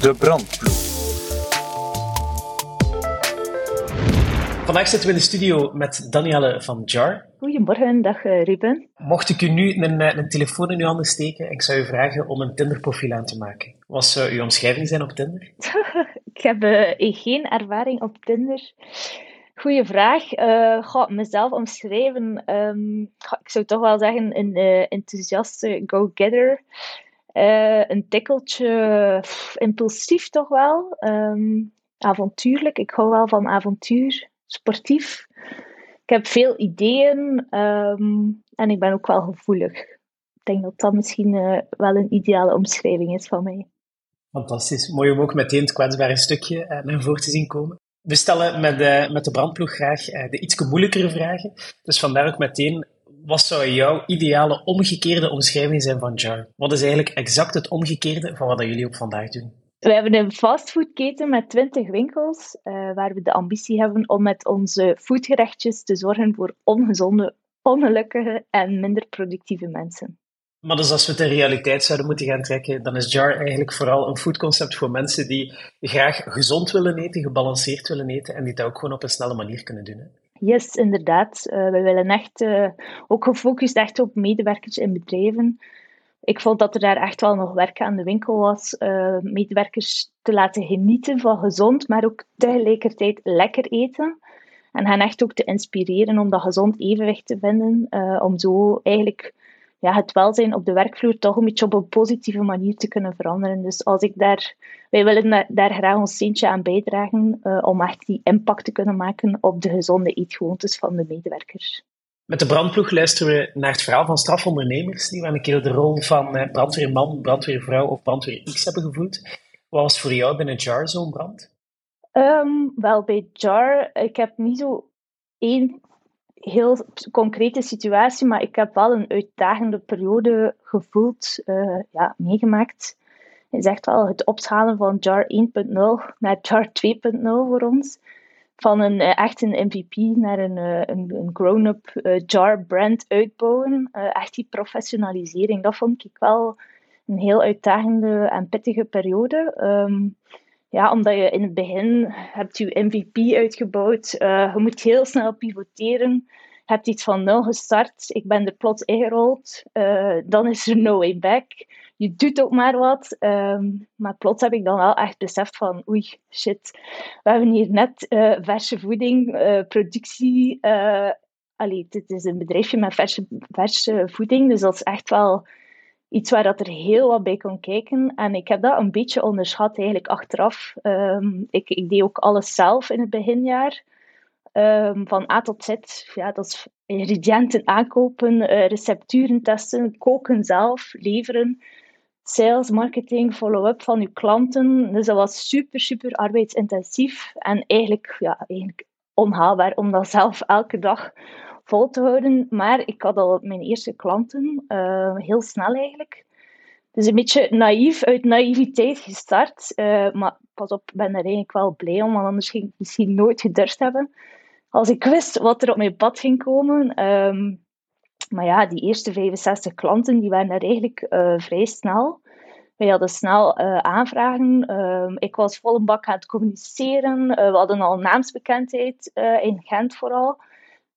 De brandploeg. Vandaag zitten we in de studio met Danielle van Jar. Goedemorgen, dag eh, Ruben. Mocht ik u nu een, eh, een telefoon in uw handen steken, ik zou u vragen om een Tinder-profiel aan te maken. Wat zou uw omschrijving zijn op Tinder? ik heb uh, geen ervaring op Tinder. Goeie vraag. Uh, mezelf omschrijven. Um, ik zou toch wel zeggen een uh, enthousiaste go-getter. Uh, een tikkeltje impulsief toch wel. Um, avontuurlijk. Ik hou wel van avontuur. Sportief. Ik heb veel ideeën. Um, en ik ben ook wel gevoelig. Ik denk dat dat misschien wel een ideale omschrijving is van mij. Fantastisch. Mooi om ook meteen het kwetsbare stukje naar voren te zien komen. We stellen met met de brandploeg graag eh, de iets moeilijkere vragen. Dus vandaar ook meteen, wat zou jouw ideale omgekeerde omschrijving zijn van Jar? Wat is eigenlijk exact het omgekeerde van wat jullie ook vandaag doen? We hebben een fastfoodketen met 20 winkels, uh, waar we de ambitie hebben om met onze foodgerechtjes te zorgen voor ongezonde, ongelukkige en minder productieve mensen. Maar dus als we het in realiteit zouden moeten gaan trekken, dan is JAR eigenlijk vooral een foodconcept voor mensen die graag gezond willen eten, gebalanceerd willen eten en die dat ook gewoon op een snelle manier kunnen doen. Hè? Yes, inderdaad. Uh, we willen echt uh, ook gefocust echt op medewerkers in bedrijven. Ik vond dat er daar echt wel nog werk aan de winkel was. Uh, medewerkers te laten genieten van gezond, maar ook tegelijkertijd lekker eten. En hen echt ook te inspireren om dat gezond evenwicht te vinden. om zo eigenlijk ja, het welzijn op de werkvloer toch een beetje op een positieve manier te kunnen veranderen. Dus als ik daar, wij willen daar graag ons steentje aan bijdragen uh, om echt die impact te kunnen maken op de gezonde eetgewoontes van de medewerkers. Met de brandploeg luisteren we naar het verhaal van strafondernemers die wel een keer de rol van eh, brandweerman, brandweervrouw of brandweer X hebben gevoeld. Wat was voor jou binnen JAR zo'n brand? Um, wel, bij JAR, ik heb niet zo één heel concrete situatie, maar ik heb wel een uitdagende periode gevoeld, uh, ja, meegemaakt. Het is echt wel het opschalen van JAR 1.0 naar JAR 2.0 voor ons. Van een, uh, echt een MVP naar een, uh, een, een grown-up JAR brand uitbouwen. echt die professionalisering, dat vond ik wel een heel uitdagende en pittige periode. Um, ja, omdat je in het begin hebt je MVP uitgebouwd. Uh, je moet heel snel pivoteren. Je hebt iets van nul gestart. Ik ben er plots ingerold. Uh, dan is er no way back. Je doet ook maar wat. Um, maar plots heb ik dan wel echt beseft van... Oei, shit. We hebben hier net uh, verse voeding, productie... allee, dit is een bedrijfje met verse, verse voeding. Dus dat is echt wel iets waar dat er heel wat bij kon kijken. En ik heb dat een beetje onderschat eigenlijk achteraf. Um, ik, ik, deed ook alles zelf in het beginjaar. Um, van A tot Z. Ja, dat is ingrediënten aankopen, uh, recepturen testen, koken zelf, leveren. Sales, marketing, follow-up van uw klanten. Dus dat was super, super arbeidsintensief. En eigenlijk, ja, eigenlijk onhaalbaar om dat zelf elke dag vol te houden. Maar ik had al mijn eerste klanten, uh, heel snel eigenlijk. Dus een beetje naïef, uit naïviteit gestart. Uh, maar pas op, ik ben er eigenlijk wel blij om, want anders ging ik misschien nooit gedurfd hebben. Als ik wist wat er op mijn pad ging komen. Um, maar ja, die eerste 65 klanten, die waren er eigenlijk uh, vrij snel. Wij hadden snel aanvragen. Uh, ik was vol een bak aan het communiceren. We hadden al naamsbekendheid in Gent vooral.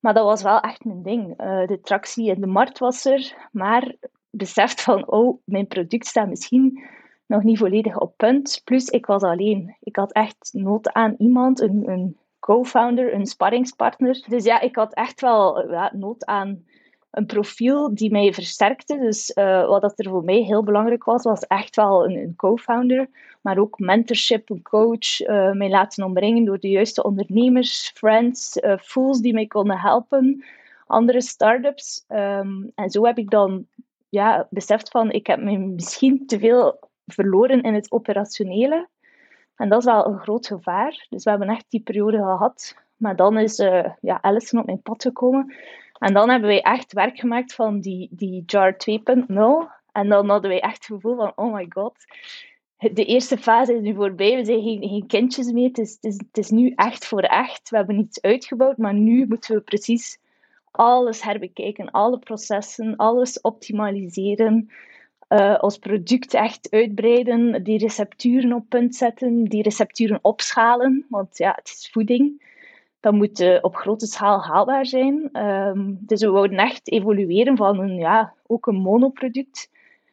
Maar dat was wel echt mijn ding. Uh, de tractie in de markt was er, maar beseft van, oh, mijn product staat misschien nog niet volledig op punt. Plus, ik was alleen. Ik had echt nood aan iemand, een, een co-founder, een sparringspartner. Dus ja, ik had echt wel nood aan een profiel die mij versterkte. Dus uh, wat dat er voor mij heel belangrijk was, was echt wel een, een co-founder. Maar ook mentorship, een coach. Uh, mij laten omringen door de juiste ondernemers, friends, uh, fools die mij konden helpen. Andere start-ups. Um, en zo heb ik dan ja, beseft van, ik heb me misschien te veel verloren in het operationele. En dat is wel een groot gevaar. Dus we hebben echt die periode gehad. Maar dan is ja, Alison op mijn pad gekomen. En dan hebben wij echt werk gemaakt van die, die JAR 2.0. En dan hadden wij echt het gevoel van, oh my god, de eerste fase is nu voorbij. We zijn geen, geen kindjes meer. Het is, het, is, het is nu echt voor echt. We hebben iets uitgebouwd, maar nu moeten we precies alles herbekijken. Alle processen, alles optimaliseren. uh, ons product echt uitbreiden, die recepturen op punt zetten, die recepturen opschalen, want ja, het is voeding. Dat moet uh, op grote schaal haalbaar zijn. Um, dus we wouden echt evolueren van een, ja, ook een monoproduct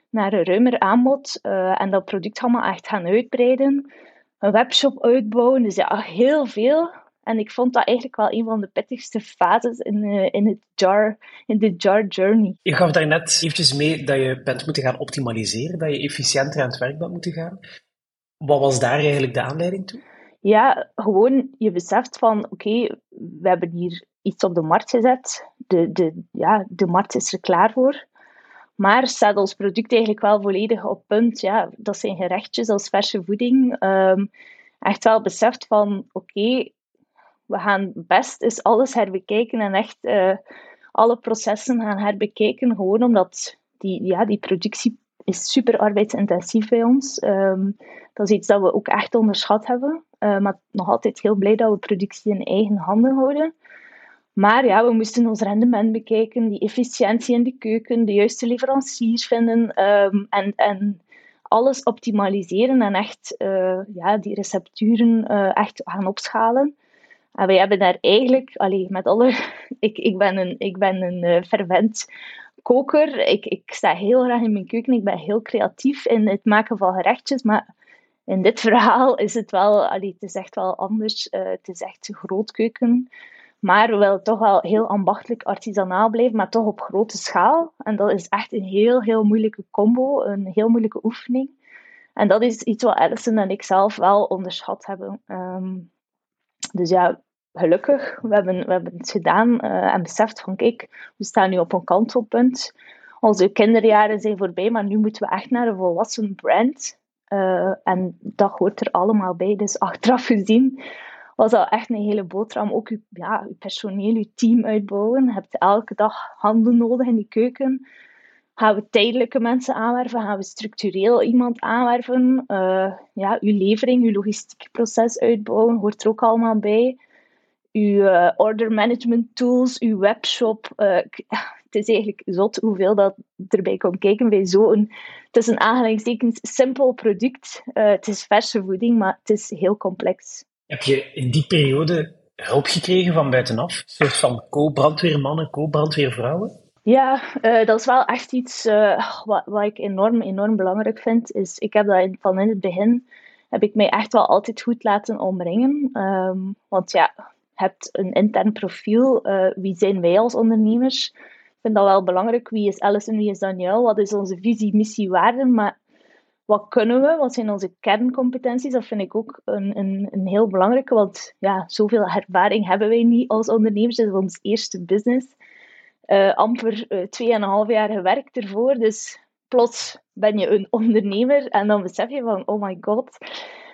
naar een ruimer aanbod uh, en dat product allemaal echt gaan uitbreiden. Een webshop uitbouwen, dus ja, heel veel. En ik vond dat eigenlijk wel een van de pittigste fases in, uh, in, het jar, in de jar journey. Je gaf daar net eventjes mee dat je bent moeten gaan optimaliseren, dat je efficiënter aan het werk bent moeten gaan. Wat was daar eigenlijk de aanleiding toe? Ja, gewoon je beseft van, oké, we hebben hier iets op de markt gezet. De, de, ja, de markt is er klaar voor. Maar staat ons product eigenlijk wel volledig op punt. Ja, dat zijn gerechtjes als verse voeding. Um, echt wel beseft van, oké, we gaan best eens alles herbekijken en echt uh, alle processen gaan herbekijken. Gewoon omdat die, ja, die productie is super arbeidsintensief bij ons. Um, dat is iets dat we ook echt onderschat hebben. Uh, maar nog altijd heel blij dat we productie in eigen handen houden. Maar ja, we moesten ons rendement bekijken, die efficiëntie in de keuken, de juiste leveranciers vinden um, en, en alles optimaliseren en echt uh, ja, die recepturen uh, echt gaan opschalen. En wij hebben daar eigenlijk, allee, met alle... Ik, ik ben een, ik ben een uh, fervent koker. Ik, ik sta heel graag in mijn keuken. Ik ben heel creatief in het maken van gerechtjes. Maar in dit verhaal is het wel... Het is echt wel anders. Uh, het is echt een groot keuken. Maar we willen toch wel heel ambachtelijk artisanaal blijven, maar toch op grote schaal. En dat is echt een heel, heel moeilijke combo. Een heel moeilijke oefening. En dat is iets wat Alison en ik zelf wel onderschat hebben. Um, dus ja, gelukkig, we hebben, we hebben het gedaan uh, en beseft van kijk, we staan nu op een kantelpunt. Onze kinderjaren zijn voorbij, maar nu moeten we echt naar een volwassen brand. Uh, en dat hoort er allemaal bij. Dus achteraf gezien was dat echt een hele boterham. Ook je, ja, personeel, je team uitbouwen. Je hebt elke dag handen nodig in die keuken. Gaan we tijdelijke mensen aanwerven? Gaan we structureel iemand aanwerven? Uh, ja, uw levering, uw logistiek proces uitbouwen hoort er ook allemaal bij. Uw uh, order management tools, uw webshop. Het is eigenlijk zot hoeveel dat erbij komt kijken bij zo'n, het is een aanhalingstekens simpel product. het is verse voeding, maar het is heel complex. Heb je in die periode hulp gekregen van buitenaf? Een soort van co-brandweermannen, co-brandweervrouwen? Ja, uh, dat is wel echt iets uh, wat, wat ik enorm, enorm belangrijk vind. Is, ik heb dat in, van in het begin, heb ik mij echt wel altijd goed laten omringen. Um, want ja, je hebt een intern profiel. Uh, wie zijn wij als ondernemers? Ik vind dat wel belangrijk. Wie is Alison, wie is Daniel? Wat is onze visie, missie, waarden? Maar wat kunnen we? Wat zijn onze kerncompetenties? Dat vind ik ook een, een, een heel belangrijke, want ja, zoveel ervaring hebben wij niet als ondernemers. Het is ons eerste business uh, amper uh, tweeënhalf jaar gewerkt ervoor. Dus plots ben je een ondernemer en dan besef je van, oh my god,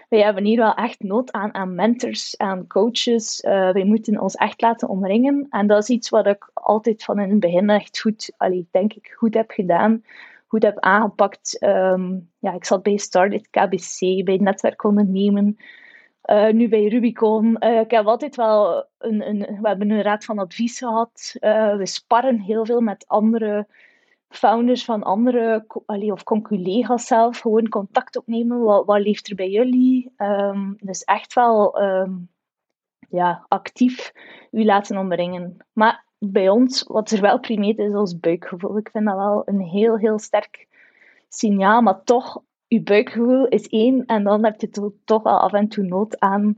wij hebben hier wel echt nood aan, aan mentors, aan coaches. Uh, wij moeten ons echt laten omringen. En dat is iets wat ik altijd van in het begin echt goed, denk ik, goed heb gedaan. Goed heb aangepakt. Um, ja, ik zat bij Started KBC, bij netwerkondernemen. Uh, nu bij Rubicon. Uh, ik heb altijd wel een, een, we hebben een raad van advies gehad. We sparren heel veel met andere founders van andere, of conculega's zelf. Gewoon contact opnemen. Wat, wat leeft er bij jullie? Um, dus echt wel um, ja, actief u laten omringen. Maar bij ons, wat er wel primeert, is ons buikgevoel. Ik vind dat wel een heel, heel sterk signaal. Maar toch je buikgevoel is één, en dan heb je toch wel af en toe nood aan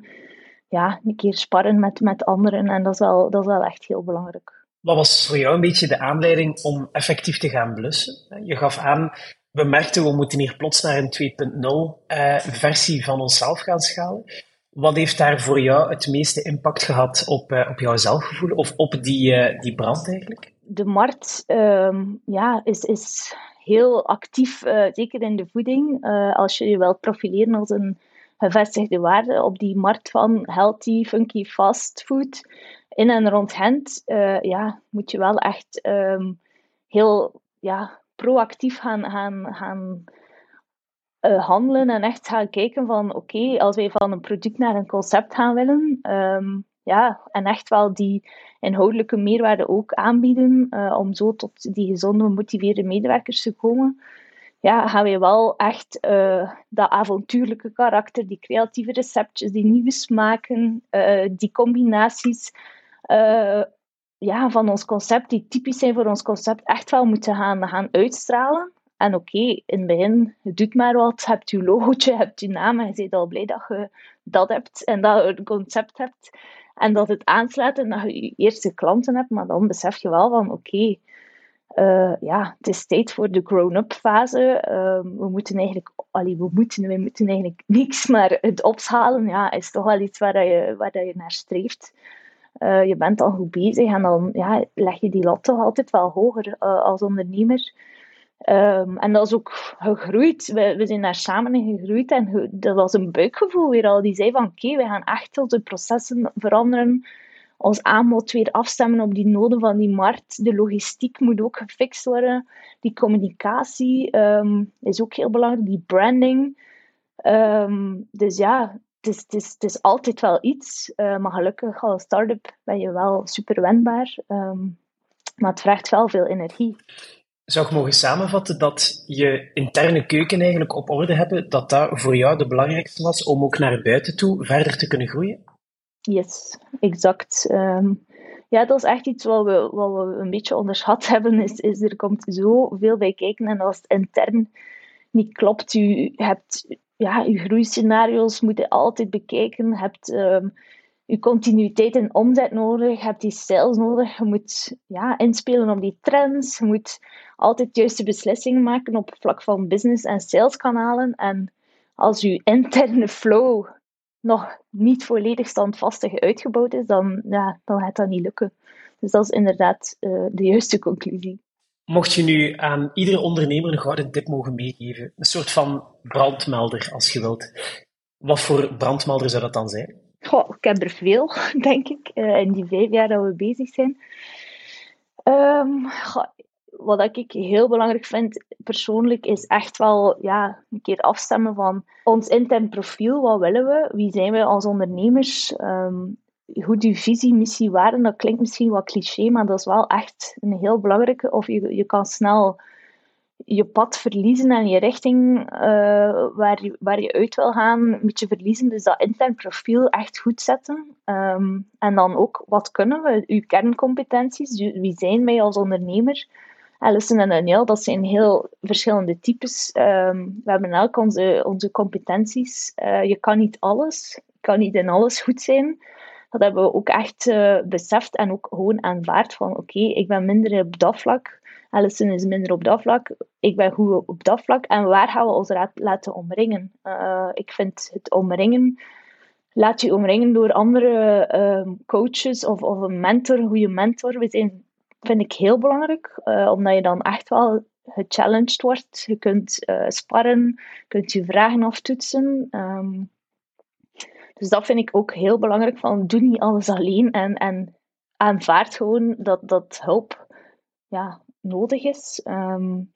ja, een keer sparren met, met anderen. En dat is, wel, dat is wel echt heel belangrijk. Wat was voor jou een beetje de aanleiding om effectief te gaan blussen? Je gaf aan, we merkten we moeten hier plots naar een 2.0 eh, versie van onszelf gaan schalen. Wat heeft daar voor jou het meeste impact gehad op, uh, op jouw zelfgevoel of op die, uh, die brand eigenlijk? De markt uh, ja, is, is heel actief, zeker in de voeding. Als je je wilt profileren als een gevestigde waarde op die markt van healthy, funky fast food in en rond Gent, uh, ja, moet je wel echt um, heel ja, proactief gaan, gaan, gaan handelen en echt gaan kijken van oké, als wij van een product naar een concept gaan willen, um, ja, en echt wel die inhoudelijke meerwaarde ook aanbieden, uh, om zo tot die gezonde, gemotiveerde medewerkers te komen. Ja, gaan we wel echt uh, dat avontuurlijke karakter, die creatieve receptjes, die nieuwe smaken, uh, die combinaties uh, ja, van ons concept, die typisch zijn voor ons concept, echt wel moeten gaan, gaan uitstralen. En oké, in het begin, doet maar wat, hebt je logootje, je hebt je naam en je bent al blij dat je dat hebt en dat je een concept hebt en dat het aanslaat en dat je je eerste klanten hebt, maar dan besef je wel van oké, uh, ja, het is tijd voor de grown-up fase. Uh, we moeten eigenlijk, we moeten, we moeten eigenlijk niks, maar het opschalen ja, is toch wel iets waar je, waar je naar streeft. Uh, je bent al goed bezig en dan ja, leg je die lat toch altijd wel hoger uh, als ondernemer. Um, en dat is ook gegroeid. We, zijn daar samen in gegroeid en dat was een buikgevoel weer al. Die zei van oké, we gaan echt onze processen veranderen ons aanbod weer afstemmen op die noden van die markt. De logistiek moet ook gefixt worden. Die communicatie um, is ook heel belangrijk. Die branding. Um, dus ja, het is, het, is, het is altijd wel iets. Uh, maar gelukkig als start-up ben je wel super wendbaar. Um, maar het vraagt wel veel energie. Zou ik mogen samenvatten dat je interne keuken eigenlijk op orde hebben, dat dat voor jou de belangrijkste was om ook naar buiten toe verder te kunnen groeien? Yes, exact. Um, ja, dat is echt iets wat we, wat we een beetje onderschat hebben. Is, is er komt zoveel bij kijken. En als het intern niet klopt, u hebt ja, uw groeiscenario's moeten altijd bekijken. Hebt um, je continuïteit en omzet nodig. Je hebt die sales nodig. Je moet ja, inspelen op die trends. Je moet altijd juiste beslissingen maken op vlak van business- en saleskanalen. En als je interne flow nog niet volledig standvastig uitgebouwd is, dan, ja, dan gaat dat niet lukken. Dus dat is inderdaad uh, de juiste conclusie. Mocht je nu aan iedere ondernemer een gouden tip mogen meegeven, een soort van brandmelder als je wilt, wat voor brandmelder zou dat dan zijn? Goh, ik heb er veel, denk ik, uh, in die vijf jaar dat we bezig zijn. Um, goh, wat ik heel belangrijk vind persoonlijk, is echt wel ja, een keer afstemmen van ons intern profiel. Wat willen we? Wie zijn we als ondernemers? Um, hoe die visie, missie, waarden, dat klinkt misschien wat cliché, maar dat is wel echt een heel belangrijke. Of je, je kan snel je pad verliezen en je richting uh, waar, je, waar je uit wil gaan, een beetje verliezen. Dus dat intern profiel echt goed zetten. Um, en dan ook, wat kunnen we? Uw kerncompetenties. Wie zijn wij als ondernemer? Alison en Daniel, dat zijn heel verschillende types. Um, we hebben elk onze, onze competenties. Uh, je kan niet alles, je kan niet in alles goed zijn. Dat hebben we ook echt uh, beseft en ook gewoon aanvaard van oké, ik ben minder op dat vlak. Alison is minder op dat vlak. Ik ben goed op dat vlak. En waar gaan we ons laten omringen? Uh, ik vind het omringen laat je omringen door andere uh, coaches of, of een mentor, een goede mentor. We zijn vind ik heel belangrijk, uh, omdat je dan echt wel gechallenged wordt. Je kunt uh, sparren, kunt je vragen aftoetsen. Um, dus dat vind ik ook heel belangrijk, van doe niet alles alleen en, en aanvaard gewoon dat, dat hulp ja, nodig is. Um,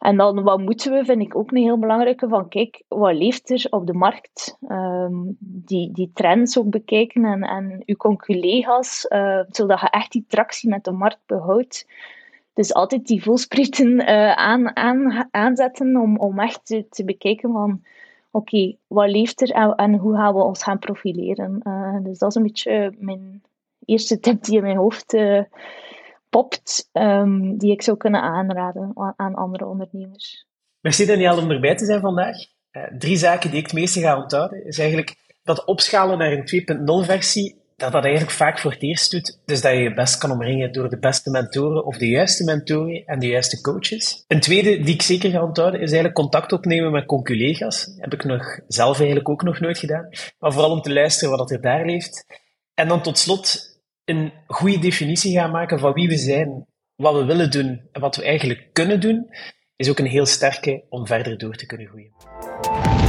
en dan, wat moeten we, vind ik ook een heel belangrijke, van kijk, wat leeft er op de markt? Um, die, die trends ook bekijken en, en uw conculega's, uh, zodat je echt die tractie met de markt behoudt. Dus altijd die voelsprieten uh, aan, aan, aanzetten om, om echt te, te bekijken van, oké, wat leeft er en, hoe gaan we ons gaan profileren? Uh, dus dat is een beetje mijn eerste tip die in mijn hoofd popt, um, die ik zou kunnen aanraden aan andere ondernemers. Merci Daniel om erbij te zijn vandaag. Uh, drie zaken die ik het meeste ga onthouden, is eigenlijk dat opschalen naar een 2.0 versie, dat dat eigenlijk vaak voor het eerst doet. Dus dat je je best kan omringen door de beste mentoren of de juiste mentoren en de juiste coaches. Een tweede die ik zeker ga onthouden, is eigenlijk contact opnemen met conculega's. Heb ik nog zelf eigenlijk ook nog nooit gedaan. Maar vooral om te luisteren wat er daar leeft. En dan tot slot een goede definitie gaan maken van wie we zijn, wat we willen doen en wat we eigenlijk kunnen doen, is ook een heel sterke om verder door te kunnen groeien.